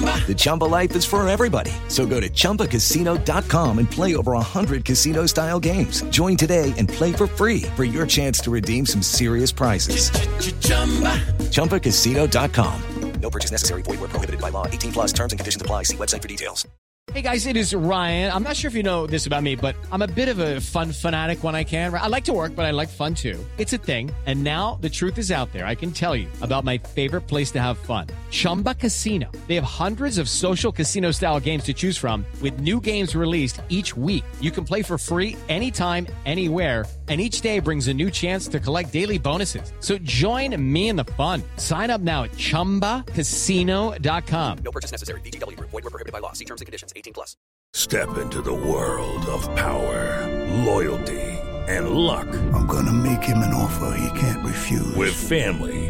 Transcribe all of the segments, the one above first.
The Chumba life is for everybody. So go to ChumbaCasino.com and play over 100 casino-style games. Join today and play for free for your chance to redeem some serious prizes. ChumbaCasino.com. No purchase necessary. Void where prohibited by law. 18 plus terms and conditions apply. See website for details. Hey guys, it is Ryan. I'm not sure if you know this about me, but I'm a bit of a fun fanatic when I can. I like to work, but I like fun too. It's a thing. And now the truth is out there. I can tell you about my favorite place to have fun. Chumba Casino. They have hundreds of social casino style games to choose from with new games released each week. You can play for free anytime, anywhere and each day brings a new chance to collect daily bonuses. So join me in the fun. Sign up now at ChumbaCasino.com. No purchase necessary. VGW Group. Void where prohibited by law. See terms and conditions. 18 plus. Step into the world of power, loyalty, and luck. I'm gonna make him an offer he can't refuse. With family,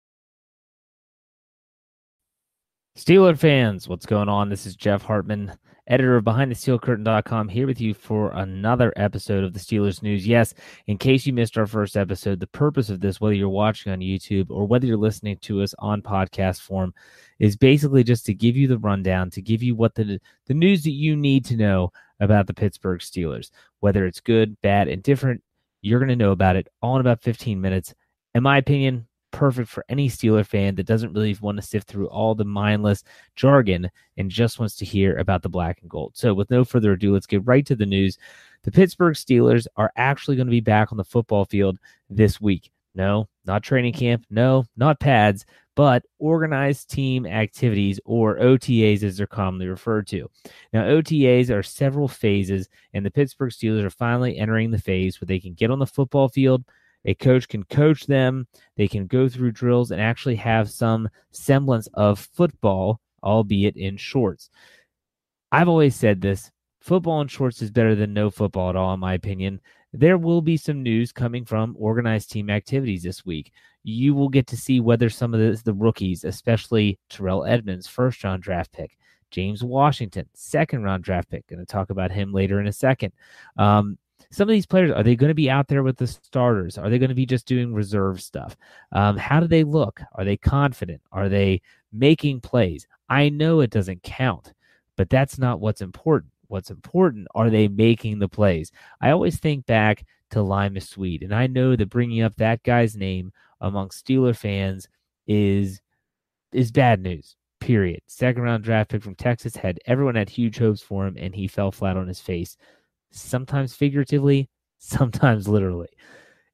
Steeler fans, what's going on? This is Jeff Hartman, editor of BehindTheSteelCurtain.com, here with you for another episode of the Steelers News. Yes, in case you missed our first episode, the purpose of this, whether you're watching on YouTube or whether you're listening to us on podcast form, is basically just to give you the rundown, to give you what the the news that you need to know about the Pittsburgh Steelers, whether it's good, bad, and different. You're going to know about it all in about 15 minutes. In my opinion, perfect for any Steeler fan that doesn't really want to sift through all the mindless jargon and just wants to hear about the black and gold. So, with no further ado, let's get right to the news. The Pittsburgh Steelers are actually going to be back on the football field this week. No, not training camp. No, not pads, but organized team activities or OTAs as they're commonly referred to. Now, OTAs are several phases, and the Pittsburgh Steelers are finally entering the phase where they can get on the football field a coach can coach them, they can go through drills and actually have some semblance of football, albeit in shorts. I've always said this football in shorts is better than no football at all, in my opinion. There will be some news coming from organized team activities this week. You will get to see whether some of the, the rookies, especially Terrell Edmunds, first round draft pick, James Washington, second round draft pick. Going to talk about him later in a second. Um, some of these players are they going to be out there with the starters? Are they going to be just doing reserve stuff? Um, how do they look? Are they confident? Are they making plays? I know it doesn't count but that's not what's important. What's important are they making the plays? I always think back to Limas Sweed and i know that bringing up that guy's name among steeler fans is is bad news period. Second round draft pick from texas had everyone had huge hopes for him and he fell flat on his face sometimes figuratively, sometimes literally.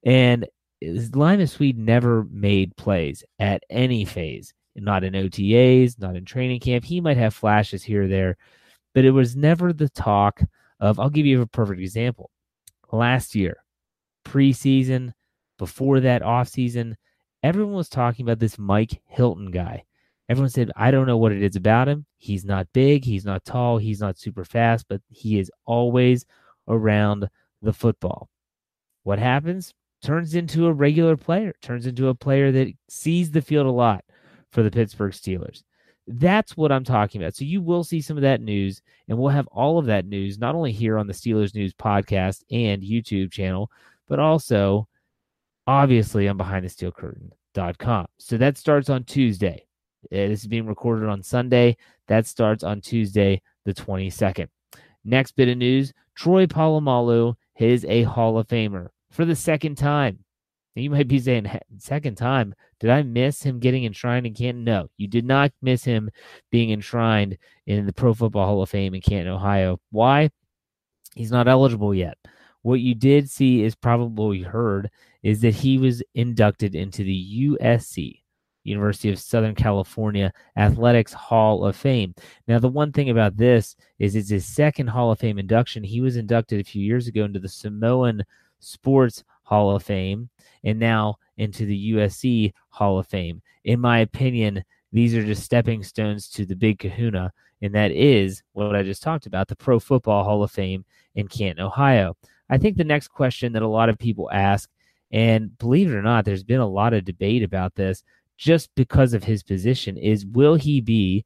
And Limas Sweed never made plays at any phase, not in OTAs, not in training camp. He might have flashes here or there, but it was never the talk of, I'll give you a perfect example. Last year, preseason, before that offseason, everyone was talking about this Mike Hilton guy. Everyone said, I don't know what it is about him. He's not big, he's not tall, he's not super fast, but he is always around the football. What happens? Turns into a regular player, turns into a player that sees the field a lot for the Pittsburgh Steelers. That's what I'm talking about. So you will see some of that news, and we'll have all of that news not only here on the Steelers News podcast and YouTube channel, but also obviously on BehindTheSteelCurtain.com. So that starts on Tuesday. Uh, this is being recorded on Sunday. That starts on Tuesday, the 22nd. Next bit of news Troy Polamalu is a Hall of Famer for the second time. you might be saying, second time, did I miss him getting enshrined in Canton? No, you did not miss him being enshrined in the Pro Football Hall of Fame in Canton, Ohio. Why? He's not eligible yet. What you did see is probably heard is that he was inducted into the USC, University of Southern California Athletics Hall of Fame. Now, the one thing about this is it's his second Hall of Fame induction. He was inducted a few years ago into the Samoan Sports Hall of Fame and now into the USC Hall of Fame. In my opinion, these are just stepping stones to the big kahuna, and that is what I just talked about the Pro Football Hall of Fame in Canton, Ohio. I think the next question that a lot of people ask, and believe it or not, there's been a lot of debate about this just because of his position, is will he be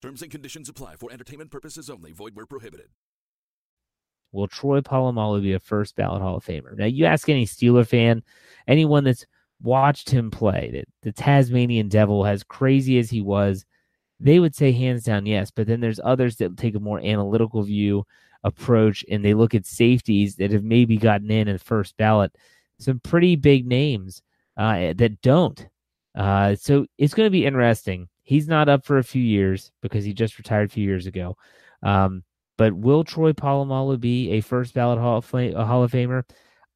Terms and conditions apply for entertainment purposes only. Void where prohibited. Will Troy Polamalu be a first ballot Hall of Famer? Now, you ask any Steeler fan, anyone that's watched him play, that the Tasmanian Devil, as crazy as he was, they would say hands down yes. But then there's others that take a more analytical view approach and they look at safeties that have maybe gotten in in first ballot. Some pretty big names uh, that don't. Uh, so it's going to be interesting He's not up for a few years because he just retired a few years ago. Um, but will Troy Polamalu be a first ballot Hall of, Fame, Hall of Famer?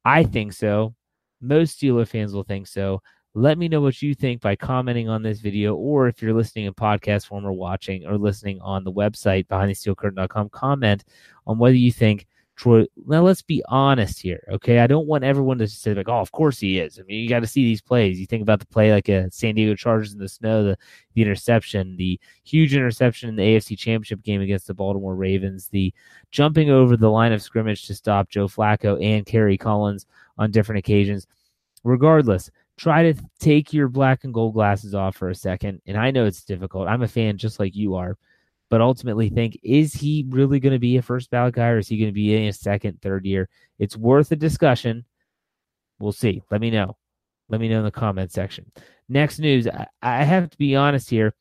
I think so. Most Steeler fans will think so. Let me know what you think by commenting on this video, or if you're listening in podcast form or watching or listening on the website behindthesteelcurtain.com, comment on whether you think Now, let's be honest here, okay? I don't want everyone to say like, "Oh, of course he is." I mean, you got to see these plays. You think about the play like a San Diego Chargers in the snow, the the interception, the huge interception in the AFC Championship game against the Baltimore Ravens, the jumping over the line of scrimmage to stop Joe Flacco and Kerry Collins on different occasions. Regardless, try to take your black and gold glasses off for a second. And I know it's difficult. I'm a fan just like you are but ultimately think is he really going to be a first ballot guy or is he going to be in a second, third year? It's worth a discussion. We'll see. Let me know. Let me know in the comment section. Next news. I, I have to be honest here.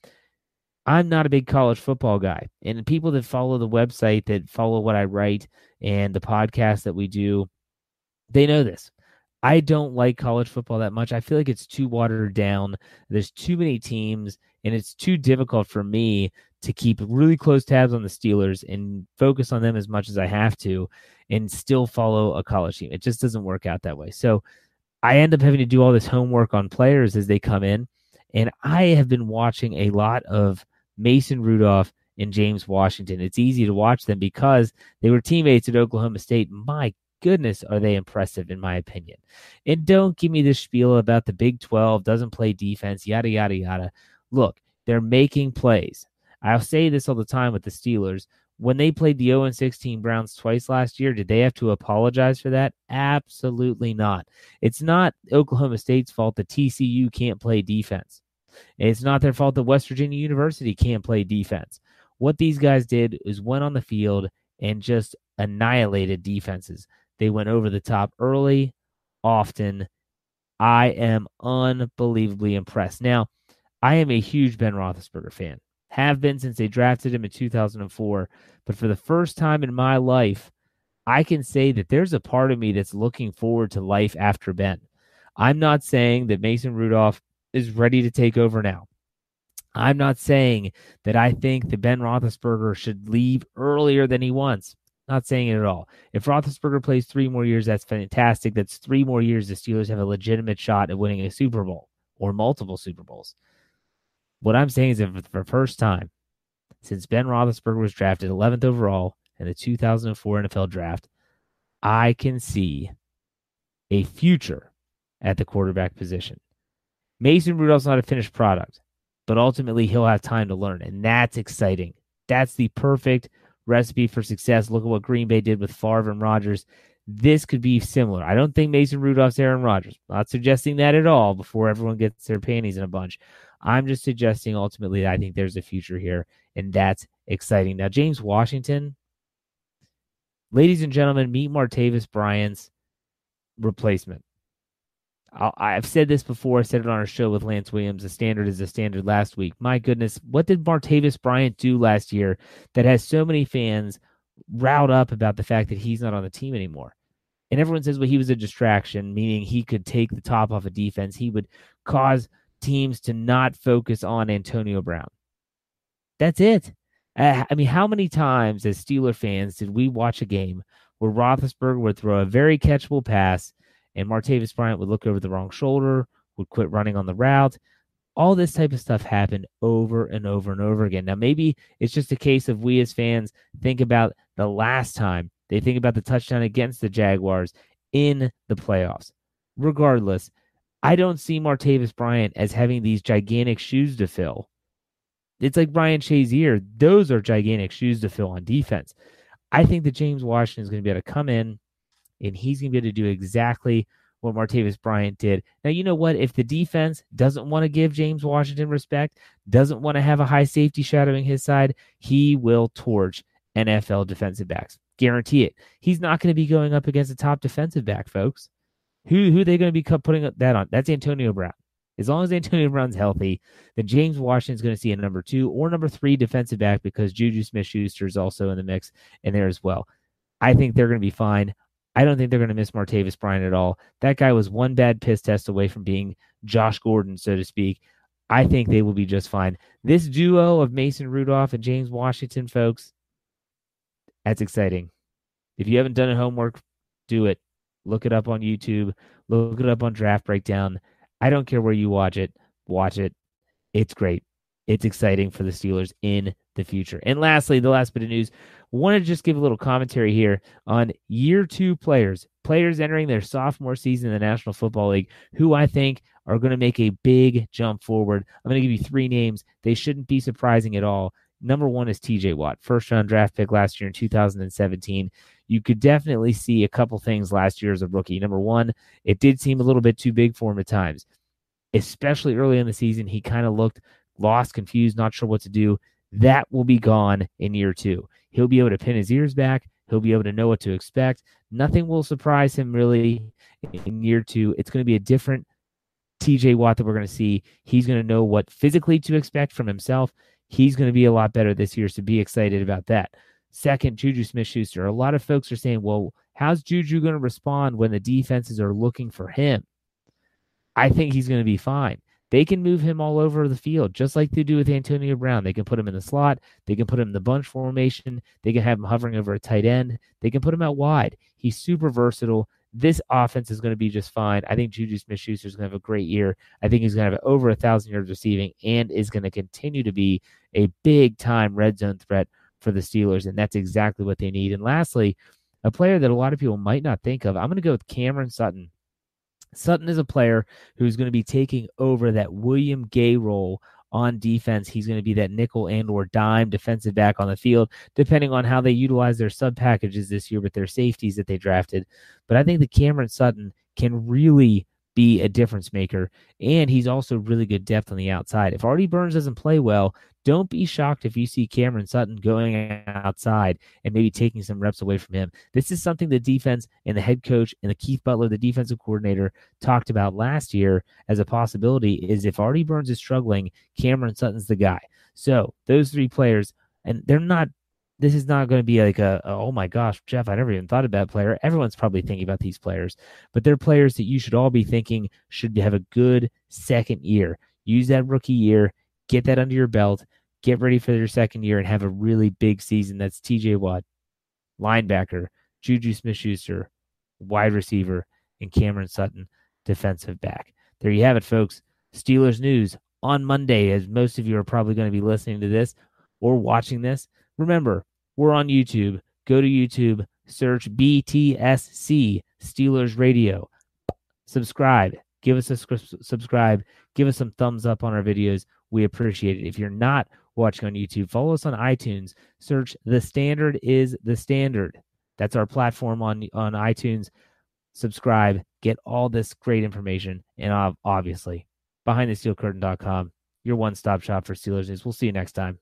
I'm not a big college football guy. And the people that follow the website, that follow what I write and the podcast that we do, they know this. I don't like college football that much. I feel like it's too watered down. There's too many teams, and it's too difficult for me to keep really close tabs on the Steelers and focus on them as much as I have to and still follow a college team. It just doesn't work out that way. So I end up having to do all this homework on players as they come in. And I have been watching a lot of Mason Rudolph and James Washington. It's easy to watch them because they were teammates at Oklahoma State. My goodness, are they impressive, in my opinion. And don't give me this spiel about the Big 12 doesn't play defense, yada, yada, yada. Look, they're making plays. I'll say this all the time with the Steelers. When they played the 0 16 Browns twice last year, did they have to apologize for that? Absolutely not. It's not Oklahoma State's fault that TCU can't play defense. It's not their fault that West Virginia University can't play defense. What these guys did is went on the field and just annihilated defenses. They went over the top early, often. I am unbelievably impressed. Now, I am a huge Ben Roethlisberger fan. Have been since they drafted him in 2004. But for the first time in my life, I can say that there's a part of me that's looking forward to life after Ben. I'm not saying that Mason Rudolph is ready to take over now. I'm not saying that I think that Ben Roethlisberger should leave earlier than he wants. Not saying it at all. If Roethlisberger plays three more years, that's fantastic. That's three more years the Steelers have a legitimate shot at winning a Super Bowl or multiple Super Bowls. What I'm saying is that for the first time since Ben Roethlisberger was drafted 11th overall in the 2004 NFL Draft, I can see a future at the quarterback position. Mason Rudolph's not a finished product, but ultimately he'll have time to learn, and that's exciting. That's the perfect recipe for success. Look at what Green Bay did with Favre and Rodgers. This could be similar. I don't think Mason Rudolph's Aaron Rodgers. Not suggesting that at all before everyone gets their panties in a bunch. I'm just suggesting ultimately I think there's a future here, and that's exciting. Now, James Washington, ladies and gentlemen, meet Martavis Bryant's replacement. I have said this before. I said it on our show with Lance Williams. The standard is the standard last week. My goodness, what did Martavis Bryant do last year that has so many fans riled up about the fact that he's not on the team anymore? And everyone says, well, he was a distraction, meaning he could take the top off a of defense. He would cause teams to not focus on Antonio Brown. That's it. Uh, I mean, how many times as Steeler fans did we watch a game where Roethlisberger would throw a very catchable pass and Martavis Bryant would look over the wrong shoulder, would quit running on the route? All this type of stuff happened over and over and over again. Now, maybe it's just a case of we as fans think about the last time they think about the touchdown against the Jaguars in the playoffs. Regardless, I don't see Martavis Bryant as having these gigantic shoes to fill. It's like Ryan Shazier. Those are gigantic shoes to fill on defense. I think that James Washington is going to be able to come in and he's going to be able to do exactly what Martavis Bryant did. Now, you know what? If the defense doesn't want to give James Washington respect, doesn't want to have a high safety shadowing his side, he will torch NFL defensive backs. Guarantee it. He's not going to be going up against a top defensive back, folks. Who who are they going to be putting that on? That's Antonio Brown. As long as Antonio Brown's healthy, then James Washington's going to see a number two or number three defensive back because Juju Smith Schuster is also in the mix and there as well. I think they're going to be fine. I don't think they're going to miss Martavis Bryant at all. That guy was one bad piss test away from being Josh Gordon, so to speak. I think they will be just fine. This duo of Mason Rudolph and James Washington, folks, that's exciting. If you haven't done a homework, do it. Look it up on YouTube. Look it up on Draft Breakdown. I don't care where you watch it. Watch it. It's great. It's exciting for the Steelers in the future. And lastly, the last bit of news, want to just give a little commentary here on year two players, players entering their sophomore season in the National Football League, who I think are going to make a big jump forward. I'm going to give you three names. They shouldn't be surprising at all. Number one is TJ Watt, first round draft pick last year in 2017 you could definitely see a couple things last year as a rookie. Number one, it did seem a little bit too big for him at times, especially early in the season. He kind of looked lost, confused, not sure what to do. That will be gone in year two. He'll be able to pin his ears back. He'll be able to know what to expect. Nothing will surprise him really in year two. It's going to be a different TJ Watt that we're going to see. He's going to know what physically to expect from himself. He's going to be a lot better this year, so be excited about that. Second, Juju Smith Schuster. A lot of folks are saying, well, how's Juju going to respond when the defenses are looking for him? I think he's going to be fine. They can move him all over the field, just like they do with Antonio Brown. They can put him in the slot. They can put him in the bunch formation. They can have him hovering over a tight end. They can put him out wide. He's super versatile. This offense is going to be just fine. I think Juju Smith Schuster is going to have a great year. I think he's going to have over a thousand yards receiving and is going to continue to be a big time red zone threat for the Steelers, and that's exactly what they need. And lastly, a player that a lot of people might not think of, I'm going to go with Cameron Sutton. Sutton is a player who's going to be taking over that William Gay role on defense. He's going to be that nickel and or dime defensive back on the field, depending on how they utilize their sub packages this year with their safeties that they drafted. But I think that Cameron Sutton can really be a difference maker. And he's also really good depth on the outside. If Artie Burns doesn't play well, don't be shocked if you see Cameron Sutton going outside and maybe taking some reps away from him. This is something the defense and the head coach and the Keith Butler, the defensive coordinator, talked about last year as a possibility is if Artie Burns is struggling, Cameron Sutton's the guy. So those three players, and they're not this is not going to be like a, a, oh my gosh, Jeff, I never even thought of that player. Everyone's probably thinking about these players, but they're players that you should all be thinking should have a good second year. Use that rookie year, get that under your belt, get ready for your second year, and have a really big season. That's TJ Watt, linebacker, Juju Smith Schuster, wide receiver, and Cameron Sutton, defensive back. There you have it, folks. Steelers news on Monday, as most of you are probably going to be listening to this or watching this. Remember, we're on YouTube. Go to YouTube, search BTSC Steelers Radio. Subscribe. Give us a subscribe. Give us some thumbs up on our videos. We appreciate it. If you're not watching on YouTube, follow us on iTunes. Search The Standard is the Standard. That's our platform on on iTunes. Subscribe, get all this great information, and obviously, behindthesteelcurtain.com, your one-stop shop for Steelers news. We'll see you next time.